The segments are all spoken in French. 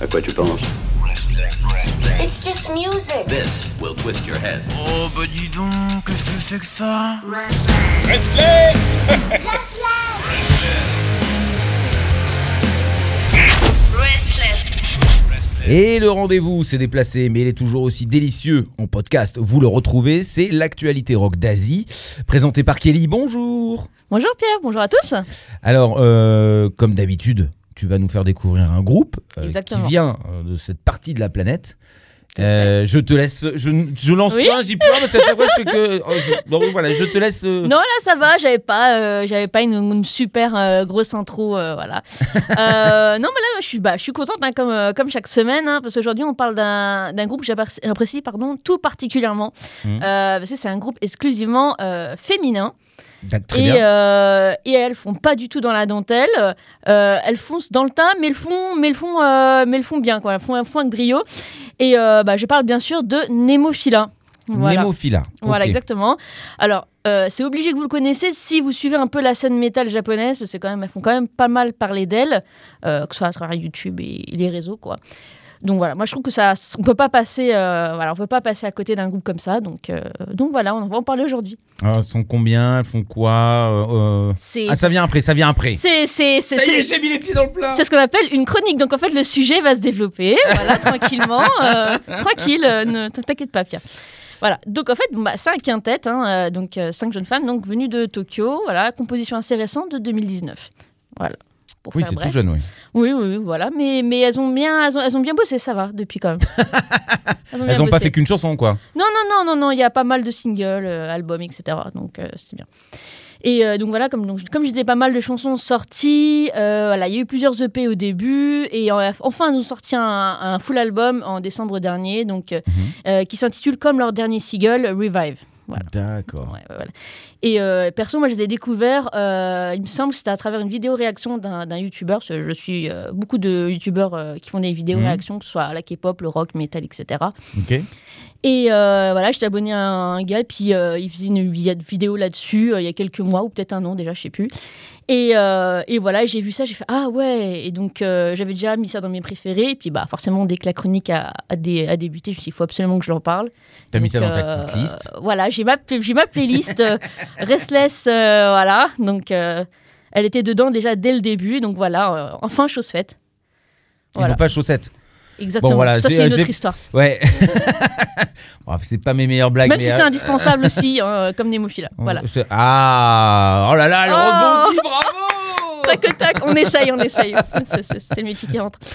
À quoi tu penses It's just music. This will twist your head. Oh bah dis donc, qu'est-ce que c'est que ça Restless Restless. Et le rendez-vous s'est déplacé, mais il est toujours aussi délicieux en podcast. Vous le retrouvez, c'est l'actualité rock d'Asie, présenté par Kelly. Bonjour. Bonjour Pierre, bonjour à tous. Alors, euh, comme d'habitude, tu vas nous faire découvrir un groupe euh, qui vient euh, de cette partie de la planète. Euh, je te laisse, je, je lance Oui. plein, je dis plein, parce qu'à chaque fois je fais que. oh, je- donc voilà, je te laisse. euh, Non là ça va, j'avais pas, euh, j'avais pas une, une super grosse intro, voilà. Non mais là je suis, bah, je suis contente hein, comme, comme chaque semaine, hein, parce qu'aujourd'hui on parle d'un groupe que j'apprécie pardon tout particulièrement, parce que c'est un groupe exclusivement féminin. Et, euh, et elles font pas du tout dans la dentelle. Euh, elles foncent dans le tas, mais elles font, mais elles font, euh, mais elles font bien, quoi. Elles font, font avec brio. Et euh, bah, je parle bien sûr de Nemophila. Voilà. Nemophila. Voilà, exactement. Alors, euh, c'est obligé que vous le connaissez si vous suivez un peu la scène métal japonaise, parce que quand même, elles font quand même pas mal parler d'elles, euh, que ce soit à travers YouTube et les réseaux, quoi. Donc voilà, moi je trouve que ça, on peut pas passer, euh, voilà, on peut pas passer à côté d'un groupe comme ça. Donc, euh, donc voilà, on va en parler aujourd'hui. Elles sont combien Elles font quoi euh, Ah, ça vient après, ça vient après. c'est, c'est, c'est, Ça y est, j'ai mis les pieds dans le plat. C'est ce qu'on appelle une chronique. Donc en fait, le sujet va se développer, voilà, tranquillement, euh, tranquille, euh, ne t'inquiète pas, Pierre. Voilà. Donc en fait, bah, c'est un quintet, hein, donc euh, cinq jeunes femmes, donc venues de Tokyo, voilà, composition assez récente de 2019. Voilà. Pour Oui, c'est tout jeune, oui. Oui, oui, voilà. Mais, mais elles ont bien, elles ont, elles ont bien bossé, ça va depuis quand même. Elles ont, bien Elles ont pas fait qu'une chanson, quoi. Non, non, non, non, non, il y a pas mal de singles, euh, albums, etc. Donc euh, c'est bien. Et euh, donc voilà, comme, donc, comme je disais, pas mal de chansons sorties. euh, voilà, il y a eu plusieurs EP au début. Et enfin, ils ont sorti un, un full album en décembre dernier, donc, euh, Mhm. qui s'intitule comme leur dernier single, Revive. Voilà. D'accord. Ouais, ouais, voilà. Et euh, perso, moi, je les ai découverts, euh, il me semble, que c'était à travers une vidéo réaction d'un youtubeur. Je suis euh, beaucoup de youtubeurs euh, qui font des vidéos Mhm. réactions, que ce soit la K-pop, le rock, metal, etc. Ok. Et euh, voilà, j'étais abonné à un gars, et puis euh, il faisait une vi- vidéo là-dessus euh, il y a quelques mois, ou peut-être un an déjà, je sais plus. Et, et voilà, j'ai vu ça, j'ai fait Ah ouais Et donc j'avais déjà mis ça dans mes préférés, et puis bah, forcément, dès que la chronique a, a, dé- a débuté, je me suis dit Il faut absolument que je leur parle. T'as mis ça dans ta petite liste. Voilà, j'ai ma, j'ai ma playlist Restless, voilà. Donc elle était dedans déjà dès le début, donc voilà, enfin, chose faite. Voilà, n'ont pas chaussettes. Exactement. voilà, ça, c'est une autre histoire. Ouais. Bon, c'est pas mes meilleures blagues. Même mais, si c'est euh, indispensable aussi, hein, comme Nemophila. Voilà. Ah Oh là là, le Oh rebondit, bravo Tac, tac, on essaye, on essaye. C'est le métier qui rentre.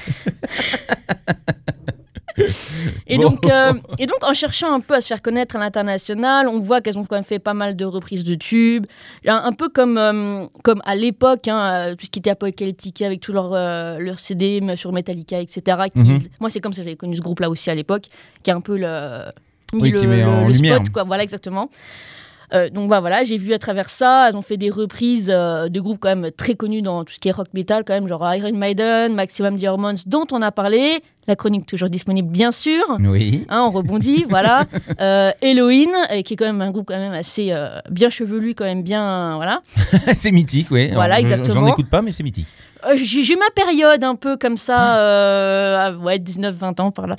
Et, Bon. donc, euh, et donc, en cherchant un peu à se faire connaître à l'international, on voit qu'elles ont quand même fait pas mal de reprises de tubes. Un, un peu comme, euh, comme à l'époque, hein, euh, tout ce qui était apocalyptique avec tous leurs euh, leurs CD sur Metallica, etc. qui- Mhm. Moi, c'est comme ça que j'avais connu ce groupe-là aussi à l'époque, qui a un peu le, mis Oui, le, qui met en le lumière. spot, quoi. Voilà, exactement. Euh, donc bah, voilà, j'ai vu à travers ça, elles ont fait des reprises euh, de groupes quand même très connus dans tout ce qui est rock metal, quand même, genre Iron Maiden, Maximum The Hormones, dont on a parlé. La chronique toujours disponible, bien sûr. Oui. Hein, on rebondit, voilà. Euh, Elohim, euh, qui est quand même un groupe quand même assez bien chevelu, quand même bien, voilà. c'est mythique, oui. Voilà, exactement. J'en écoute pas, mais c'est mythique. J'ai ma période un peu comme ça, à, ouais, 19-20 ans par là.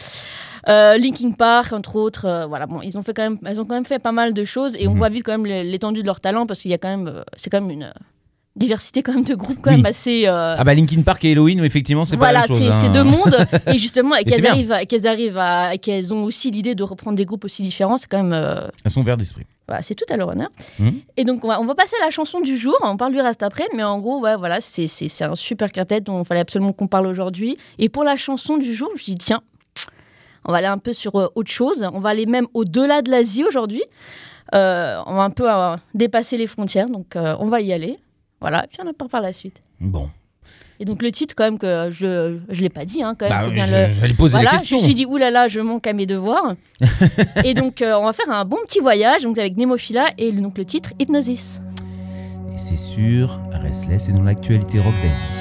Euh, Linkin Park, entre autres, euh, voilà, bon, ils ont fait quand même, elles ont quand même fait pas mal de choses et on Mhm. voit vite quand même l'étendue de leur talent parce qu'il y a quand même, euh, c'est quand même une euh, diversité quand même de groupes quand Oui. même assez. euh, Ah bah Linkin Park et Halloween, effectivement, c'est voilà, pas la même c'est chose. c'est hein. deux mondes et justement c'est qu'elles arrivent, qu'elles arrivent à, qu'elles ont aussi l'idée de reprendre des groupes aussi différents, c'est quand même. euh, Elles sont verts d'esprit. voilà, c'est tout à leur honneur. Mhm. Et donc, on va, on va passer à la chanson du jour. On parle du reste après. Mais en gros, ouais, voilà, c'est c'est- c'est un super quartet dont il fallait absolument qu'on parle aujourd'hui. Et pour la chanson du jour, je dit, tiens, on va aller un peu sur euh, autre chose. On va aller même au-delà de l'Asie aujourd'hui. Euh, on va un peu euh, dépasser les frontières. Donc, euh, on va y aller. Voilà, et puis on en parle par la suite. Bon. Et donc, le titre, quand même, que je ne l'ai pas dit, hein, quand même. Bah, bien je- le- J'allais poser voilà, la je question. me suis dit, oulala, je manque à mes devoirs. et donc, on va faire un bon petit voyage donc avec Nemophila et le- donc le titre Hypnosis. Et c'est sûr, Restless est dans l'actualité rock d'Asie.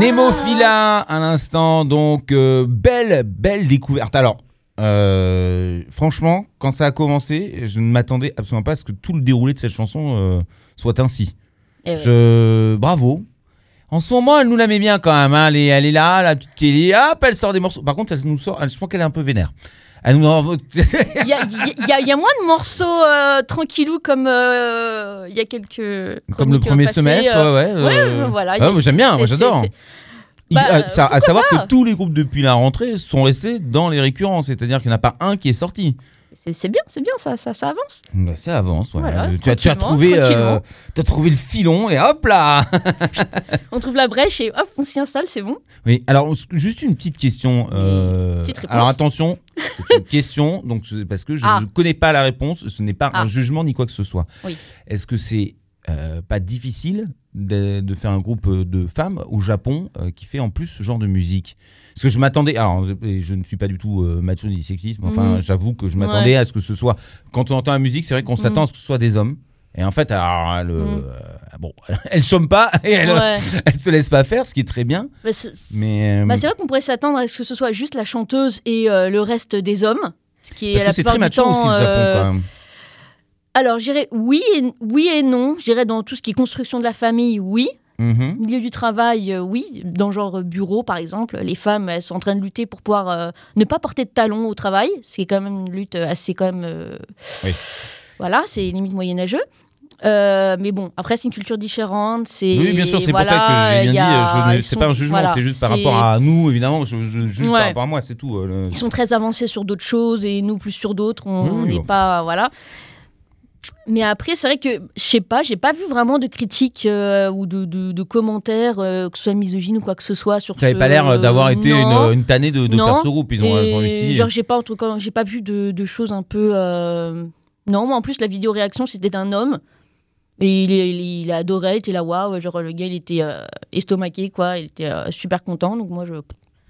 Némophila, à l'instant, donc euh, belle, belle découverte. Alors, euh, franchement, quand ça a commencé, je ne m'attendais absolument pas à ce que tout le déroulé de cette chanson euh, soit ainsi. Et. Je... Bravo. En ce moment, elle nous la met bien quand même. hein. Elle, est, elle est là, la petite Kelly. Hop, elle sort des morceaux. Par contre, elle nous sort. Je pense qu'elle est un peu vénère. Nous. Il y a, y y moins de morceaux euh, tranquillous comme euh, il y a quelques. Comme le premier semestre, euh, ouais, ouais. voilà, ah, j'aime bien, moi j'adore. Bah, à, ça- à pourquoi savoir pas que tous les groupes depuis la rentrée sont restés dans les récurrents, c'est-à-dire qu'il n'y en a pas un qui est sorti. C'est bien, c'est bien, ça, ça, ça avance. Bah, ça avance, ouais. Voilà, tu, as, tu as tranquillement, trouvé, euh, as trouvé le filon et hop là On trouve la brèche et hop, on s'y installe, c'est bon. Oui, alors juste une petite question. euh, petite réponse. alors attention, c'est une question, donc parce que je Ah. ne connais pas la réponse, ce n'est pas Ah. un jugement ni quoi que ce soit. Oui. Est-ce que c'est euh, pas difficile de, de faire un groupe euh, de femmes au Japon euh, qui fait en plus ce genre de musique Parce que je m'attendais, alors je, ne suis pas du tout euh, macho ni sexiste, mais enfin Mhm. j'avoue que je m'attendais Ouais. à ce que ce soit, quand on entend la musique, c'est vrai qu'on s'attend Mhm. à ce que ce soit des hommes. Et en fait, alors, elle, euh, Mhm. bon, elle chôme pas et elle, Ouais. elle se laisse pas faire, ce qui est très bien. Bah, c'est Mais euh, bah, c'est vrai qu'on pourrait s'attendre à ce que ce soit juste la chanteuse et euh, le reste des hommes. Ce qui est Parce que c'est plupart très du macho temps, aussi le Japon. Alors, je dirais oui et, oui et non. Je dirais dans tout ce qui est construction de la famille, oui. Mhm. Milieu du travail, euh, oui. Dans genre bureau, par exemple, les femmes, elles sont en train de lutter pour pouvoir euh, ne pas porter de talons au travail. C'est quand même une lutte assez quand même... euh, Oui. Voilà, c'est limite moyenâgeux. Euh, mais bon, après, c'est une culture différente. C'est, Oui, bien sûr, c'est voilà, pour ça que j'ai bien a- dit. Je ne- ils c'est pas un jugement, voilà, c'est juste par rapport à nous, évidemment. Je, je juge Ouais. par rapport à moi, c'est tout. euh, le- Ils sont très avancés sur d'autres choses et nous plus sur d'autres. On oui, n'est bon. pas. Voilà. Mais après, c'est vrai que, je sais pas, j'ai pas vu vraiment de critiques euh, ou de, de- de commentaires, euh, que ce soit misogyne ou quoi que ce soit sur Ça n'avait ce- pas l'air euh, d'avoir été Non. une, une tannée de, de Non. faire ce groupe. Ils ont, Et ils ont réussi. Genre, j'ai pas, en tout cas, j'ai pas vu de, de choses un peu. euh, Non, moi en plus, la vidéo réaction, c'était d'un homme. Et il, il, il a adoré, il était là, waouh, genre le gars, il était estomaqué, quoi, il était super content, donc moi, je.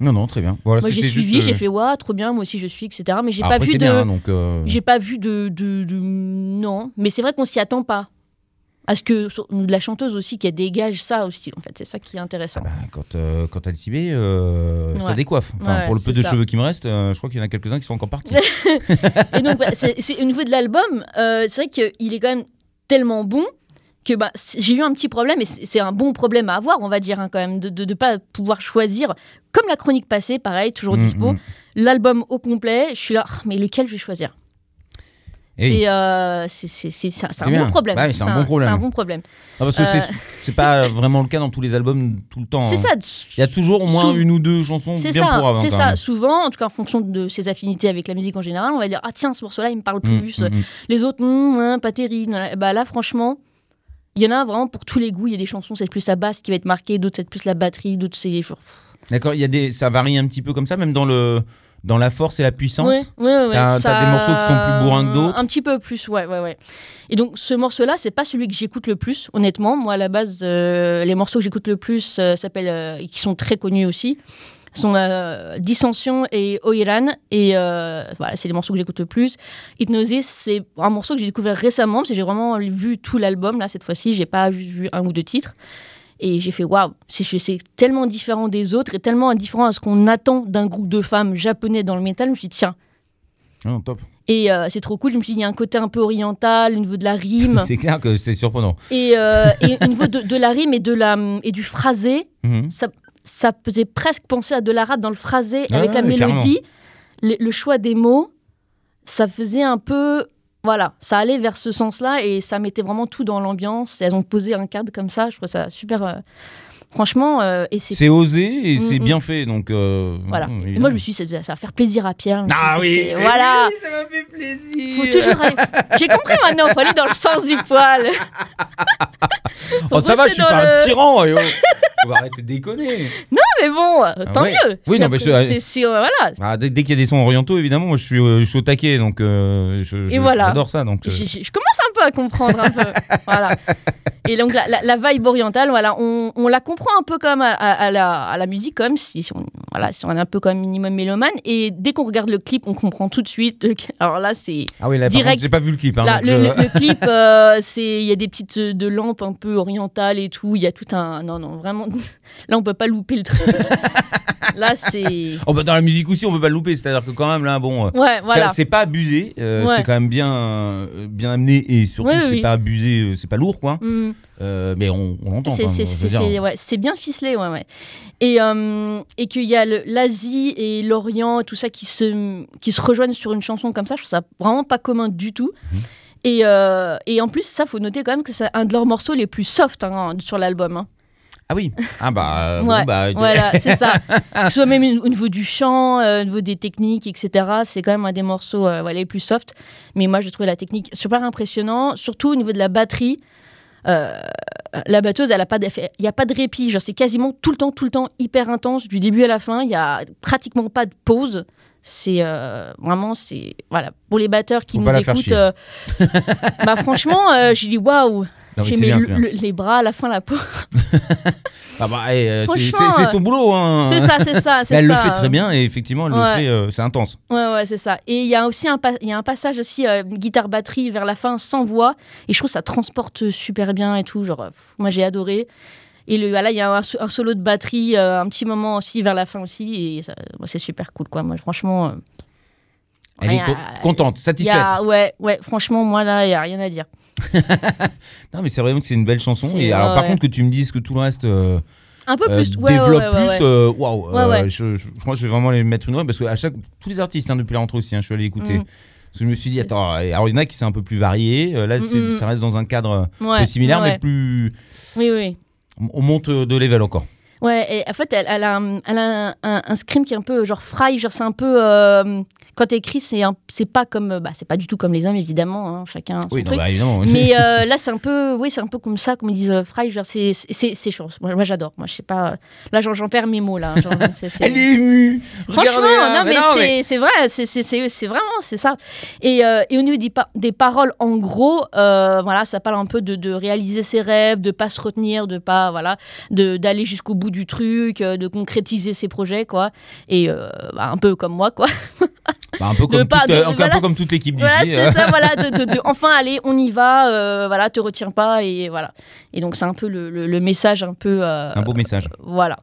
Non, non, très bien. Voilà, Moi j'ai suivi, juste, j'ai euh, fait ouais, trop bien, moi aussi je suis, etc. Mais j'ai pas après, vu de, bien, donc, euh, j'ai pas vu de, de, de- non. Mais c'est vrai qu'on s'y attend pas. À ce que de la chanteuse aussi qui dégage ça aussi. En fait, c'est ça qui est intéressant. bah, quand, euh, quand t'as le cibé, euh, ça décoiffe. Enfin, Ouais, pour le peu de ça. cheveux qui me restent, euh, je crois qu'il y en a quelques-uns qui sont encore partis. Et donc, bah, c'est, au niveau de l'album, c'est vrai qu'il est quand même tellement bon que bah, j'ai eu un petit problème, et c'est, un bon problème à avoir, on va dire, hein, quand même, de ne pas pouvoir choisir. Comme la chronique passée, pareil, toujours Mm, dispo. mm. L'album au complet, je suis là, Ah, mais lequel je vais choisir? Et- C'est, euh, un- bon problème. Ouais, c'est un bon problème. C'est un bon problème. Ah, parce que Euh, c'est- pas vraiment le cas dans tous les albums tout le temps. C'est hein. ça. Il y a toujours au moins Sou- une ou deux chansons bien ça, c'est ça. même. Souvent, en tout cas en fonction de ses affinités avec la musique en général, on va dire ah tiens ce morceau-là il me parle Mm, plus. mm, mm. Les autres, hum, hein, pas terrible. Bah là, franchement, il y en a vraiment pour tous les goûts. Il y a des chansons, c'est plus la basse qui va être marquée, d'autres, c'est plus la batterie, d'autres, c'est. D'accord, il y a des, ça varie un petit peu comme ça, même dans le, dans la force et la puissance. Ouais, ouais, ouais. T'as- t'as des morceaux qui sont plus bourrins que d'autres Un petit peu plus, ouais, ouais, ouais. Et donc, ce morceau-là, c'est pas celui que j'écoute le plus, honnêtement. Moi, à la base, euh, les morceaux que j'écoute le plus euh, s'appellent, euh, qui sont très connus aussi, sont euh, Dissension et Oiran. Et euh, voilà, c'est les morceaux que j'écoute le plus. Hypnosis, c'est un morceau que j'ai découvert récemment, parce que j'ai vraiment vu tout l'album, là, cette fois-ci. J'ai pas juste vu un ou deux titres. Et j'ai fait waouh, c'est tellement différent des autres et tellement indifférent à ce qu'on attend d'un groupe de femmes japonais dans le métal. Je me suis dit, tiens, Ah, top. et euh, c'est trop cool. Je me suis dit, il y a un côté un peu oriental au niveau de la rime. C'est clair que c'est surprenant. et, euh, et au niveau de, de la rime et, de la, et du phrasé, Mhm. ça, ça faisait presque penser à de l'arabe dans le phrasé avec la mélodie. Le, le choix des mots, ça faisait un peu. Voilà, ça allait vers ce sens-là et ça mettait vraiment tout dans l'ambiance. Elles ont posé un cadre comme ça. Je trouve ça super. euh, franchement, euh, et c'est C'est osé et Mm, c'est mm. bien fait. Donc, euh, Voilà. Et moi, je me suis dit, ça, ça va faire plaisir à Pierre. Ah oui, Voilà. oui, ça m'a fait plaisir. Faut toujours aller- J'ai compris maintenant, faut aller dans le sens du poil. Oh, ça va, je suis pas le- un tyran. et oh. On va arrêter de déconner. Mais bon, euh, tant ouais. mieux. Oui, non, mais je- euh, voilà. Ah, dès dès qu'il y a des sons orientaux, évidemment, moi je suis, euh, je suis au taquet, donc euh, je, je- Et voilà. j'adore ça. Donc, euh, Je, commence un peu à comprendre un peu. voilà. Et donc la, la- la vibe orientale, voilà, on, on la comprend un peu comme à, à- à la, à la musique, comme si, si on, voilà, si on est un peu comme minimum mélomane. Et dès qu'on regarde le clip, on comprend tout de suite. Alors là, c'est Ah oui, là, par direct. contre, j'ai pas vu le clip. hein, Là, le, le- le clip, euh, c'est il y a des petites de lampes un peu orientales et tout. Il y a tout un non non vraiment. Là, on peut pas louper le truc. Là, c'est oh, bah, dans la musique aussi, on peut pas le louper. C'est-à-dire que quand même, là, bon. euh, ouais ça, voilà. C'est pas abusé, euh, Ouais. c'est quand même bien, euh, bien amené et surtout c'est oui. pas abusé, c'est pas lourd quoi. Mm. Euh, mais on, on l'entend. C'est bien ficelé, ouais, ouais. Et, et qu'il y a l'Asie et l'Orient, tout ça qui se, qui se rejoignent sur une chanson comme ça, je trouve ça vraiment pas commun du tout. Mhm. Et, et en plus, ça, faut noter quand même que c'est un de leurs morceaux les plus soft hein, sur l'album. hein. Ah oui. Ah bah. euh, bon, Ouais, bah, Voilà, c'est ça. Soit même au niveau du chant, euh, au niveau des techniques, etc. C'est quand même un des morceaux euh, voilà, les plus soft. Mais moi, j'ai trouvé la technique super impressionnant, surtout au niveau de la batterie. Euh, la batteuse, elle a pas d'effet- il n'y a pas de répit. Genre, c'est quasiment tout le temps, tout le temps hyper intense, du début à la fin. Il n'y a pratiquement pas de pause. C'est euh, vraiment, c'est voilà pour les batteurs qui Faut nous écoutent. euh, bah franchement, j'ai dit waouh. J'ai mis bien, le- les bras à la fin, la peau. Ah bah, eh, euh, c'est- son boulot. Hein. C'est ça, c'est ça, c'est Mais elle ça. le fait très bien et effectivement, elle Ouais. le fait, euh, c'est intense. Ouais, ouais, c'est ça. Et il y a aussi un, y a un passage aussi, euh, guitare-batterie vers la fin, sans voix. Et je trouve que ça transporte super bien et tout. Genre, euh, pff, moi, j'ai adoré. Et le, voilà, il y a un, so- un solo de batterie, euh, un petit moment aussi vers la fin aussi. Et ça- c'est super cool, quoi. Moi, franchement. euh, Elle rien est co- contente, satisfaite. a- ouais, ouais, franchement, moi, là, il n'y a rien à dire. Non, mais c'est vraiment que c'est une belle chanson. Et alors, par contre, que tu me dises que tout le reste euh, Un peu euh, plus. Ouais, ouais, développe plus, euh, waouh. Euh. Je, crois que je vais vraiment les mettre une oreille parce que à chaque tous les artistes hein, depuis la rentrée aussi, hein, je suis allé écouter. Mm. Parce que je me suis dit, attends, alors il y en a qui c'est un peu plus varié. euh, là, Mm, mm, ça reste dans un cadre un Ouais, similaire, ouais, mais plus. Oui, oui. On monte de level encore. Ouais, et en fait, elle, elle a, un, elle a un, un- un scream qui est un peu genre fry, genre c'est un peu. euh, quand t'écris, c'est un- c'est pas comme, euh, bah, c'est pas du tout comme les hommes évidemment, hein, chacun son Oui, non, truc. bah, évidemment. oui. Mais euh, là, c'est un peu, oui, c'est un peu comme ça, comme ils disent euh, Fry. genre, C'est c'est- c'est. Moi, moi, j'adore. Moi, je sais pas. Là, j'en j'en perds mes mots là. Genre, c'est- c'est- Elle est émue. Franchement, Regardez, hein, non, mais, non, c'est c'est vrai, c'est- c'est c'est- c'est vraiment, c'est ça. Et, euh, et au niveau des, pa- des paroles, en gros, voilà, ça parle un peu de, de réaliser ses rêves, de pas se retenir, de pas, voilà, de- d'aller jusqu'au bout du truc, de concrétiser ses projets, quoi. Et bah, un peu comme moi, quoi. Bah, un peu comme pas- toute, de- euh, un peu comme toute l'équipe d'ici. Voilà, c'est euh. ça, voilà, de, enfin, allez, on y va, euh, voilà, te retiens pas, et voilà. Et donc, c'est un peu le, le- le message, un peu, euh, Un beau message. voilà.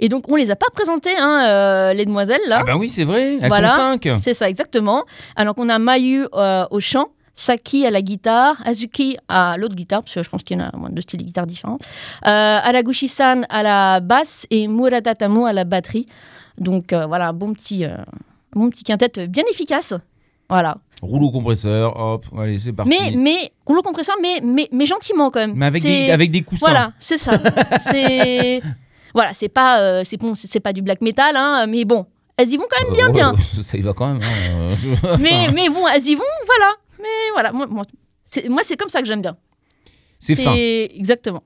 Et donc, on les a pas présentées, hein, euh, les demoiselles, là. Ah bah oui, c'est vrai. Elles Voilà. sont cinq. C'est ça, exactement. Alors qu'on a Mayu euh, au chant, Saki à la guitare, Azuki à l'autre guitare, parce que je pense qu'il y en a moins deux styles de guitare différents, euh, Araguchi-san à la basse et Murata Tamo à la batterie. Donc voilà, un bon petit, bon petit quintet bien efficace. Voilà. Rouleau compresseur, hop, allez, c'est parti. Mais, mais, rouleau compresseur, mais, mais, mais gentiment quand même. Mais avec des, avec des coussins. Voilà, c'est ça. c'est. Voilà, c'est pas, euh, c'est bon, c'est pas du black metal, hein, mais bon, elles y vont quand même bien, Euh, bien. Ça y va quand même. hein, euh, Mais, mais bon, elles y vont, voilà. Mais voilà, moi, moi, c'est comme ça que j'aime bien. c'est fin. Exactement.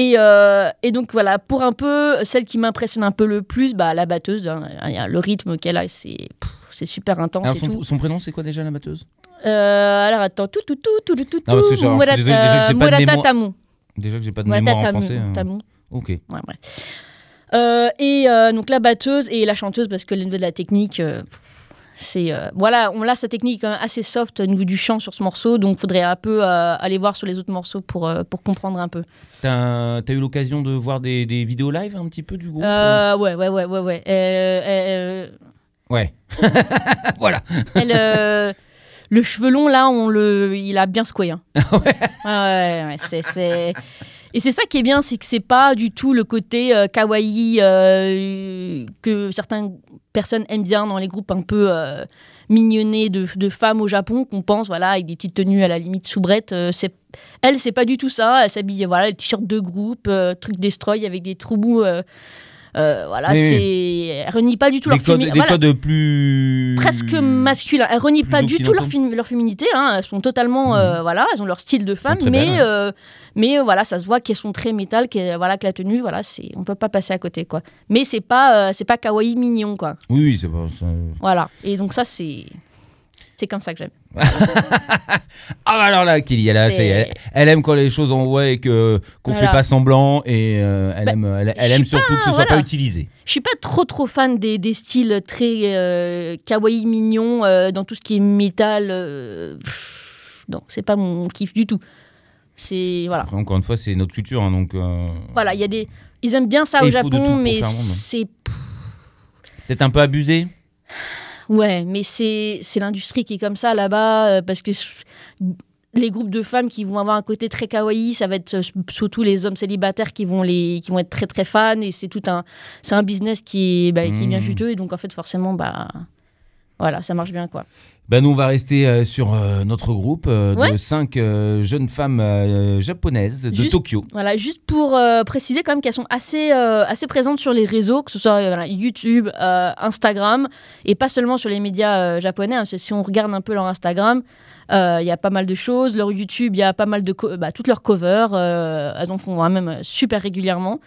Et, euh, et donc voilà, pour un peu, celle qui m'impressionne un peu le plus, bah, la batteuse, hein, le rythme qu'elle a, c'est super intense Alors, et son, tout. son prénom, c'est quoi déjà la batteuse? Euh, alors attends, tout, tout, tout, tout, tout, tout, Non, parce que genre, je suis Murata- désolé, déjà que j'ai pas de mémoire. Tamu. Déjà que j'ai pas de Murata mémoire en Tamu, français. euh. Ok. Ouais, bref. Euh, et donc la batteuse et la chanteuse, parce que de la technique, c'est. euh, voilà, on a sa technique hein, assez soft au niveau du chant sur ce morceau, donc faudrait un peu euh, aller voir sur les autres morceaux pour, euh, pour comprendre un peu. T'as as eu l'occasion de voir des, des vidéos live un petit peu du groupe ouais, ouais, ouais, ouais, ouais. Ouais. voilà. elle, le cheveu long, là, on le, il a bien secoué. Hein. ouais, ouais, ouais, c'est- Et c'est ça qui est bien, c'est que c'est pas du tout le côté euh, kawaii euh, que certaines personnes aiment bien dans les groupes un peu euh, mignonnés de, femmes au Japon, qu'on pense, voilà, avec des petites tenues à la limite soubrette. euh, c'est... Elle, c'est pas du tout ça. Elle s'habille, voilà, le t-shirt de groupe, truc destroy avec des trous. Euh, voilà, Oui. Elle renie pas du tout Des leur codes, fémi- des voilà codes plus. presque masculin. Elles renient plus pas du tout leur, fém- leur féminité. hein. Elles sont totalement, euh, voilà, elles ont leur style de femme, mais belles. euh, mais euh, voilà, ça se voit qu'elles sont très métal, que voilà que la tenue, voilà, c'est on peut pas passer à côté quoi. Mais c'est pas c'est pas kawaii mignon quoi. Oui, oui, c'est pas ça. Voilà. Et donc ça c'est c'est comme ça que j'aime. Ah bah alors là, Kelly, elle, a- C'est- ça y est, elle, elle aime quand les choses envoient et que qu'on Voilà. fait pas semblant et euh, elle Bah, aime, elle, elle je aime suis surtout que ce pas- soit pas voilà. utilisé. Je suis pas trop trop fan des, des styles très euh, kawaii mignon euh, dans tout ce qui est métal. euh, pff, non, c'est pas mon kiff du tout. C'est voilà. Après, encore une fois, c'est notre culture, hein, donc euh, Voilà, il y a des ils aiment bien ça Et au il faut de tout Japon, pour mais faire un monde. c'est peut-être un peu abusé. Ouais, mais c'est c'est l'industrie qui est comme ça là-bas, euh, parce que les groupes de femmes qui vont avoir un côté très kawaii, ça va être euh, surtout les hommes célibataires qui vont, les, qui vont être très très fans, et c'est tout un, c'est un business qui bah, qui est bien Mhm. juteux, et donc en fait forcément, bah, voilà, ça marche bien quoi. Ben nous, on va rester euh, sur euh, notre groupe euh, de Ouais. cinq euh, jeunes femmes euh, japonaises de Juste- Tokyo. Voilà, juste pour euh, préciser quand même qu'elles sont assez, euh, assez présentes sur les réseaux, que ce soit euh, voilà, YouTube, euh, Instagram, et pas seulement sur les médias euh, japonais. hein, parce que si on regarde un peu leur Instagram, il y a pas mal de choses. Leur YouTube, il y a pas mal de... bah, toutes leurs covers, euh, elles en font hein, même euh, super régulièrement.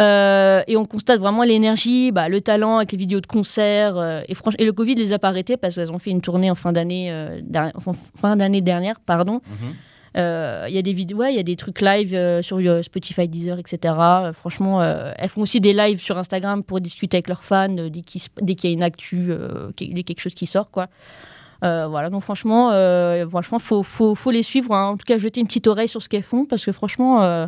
Euh, et on constate vraiment l'énergie, bah, le talent avec les vidéos de concerts. euh, et, et le Covid les a pas arrêtés parce qu'elles ont fait une tournée en fin d'année euh, fin d'année dernière. pardon. Euh, Il y a des vidéos, ouais, il y a des trucs live euh, sur euh, Spotify, Deezer, etc. Euh, franchement, euh, elles font aussi des lives sur Instagram pour discuter avec leurs fans euh, dès qu'il dès y a une actu, euh, a quelque chose qui sort, quoi. Euh, voilà, donc franchement, euh, franchement, faut, faut, faut les suivre. hein. En tout cas, jeter une petite oreille sur ce qu'elles font parce que franchement, euh,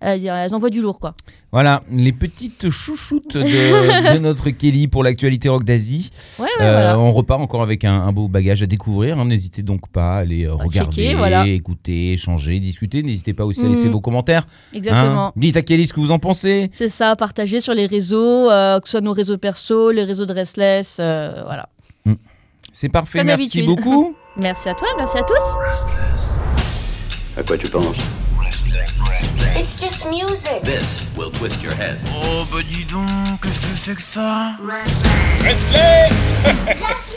elles, envoient du lourd, quoi. Voilà, les petites chouchoutes de, de notre Kelly pour l'actualité rock d'Asie. Ouais, ouais, Euh, voilà. On repart encore avec un, un beau bagage à découvrir. hein. N'hésitez donc pas à aller À regarder, checker, voilà. écouter, échanger, discuter. N'hésitez pas aussi à laisser Mhm. vos commentaires. Exactement. hein. Dites à Kelly ce que vous en pensez. C'est ça, partager sur les réseaux, euh, que ce soit nos réseaux perso, les réseaux de Restless, euh, voilà. C'est parfait, Comme merci d'habitude. beaucoup. Merci à toi, merci à tous. À quoi tu penses? Restless. It's just music. This will twist your head. Oh bah dis donc, qu'est-ce que c'est que ça? Restless Restless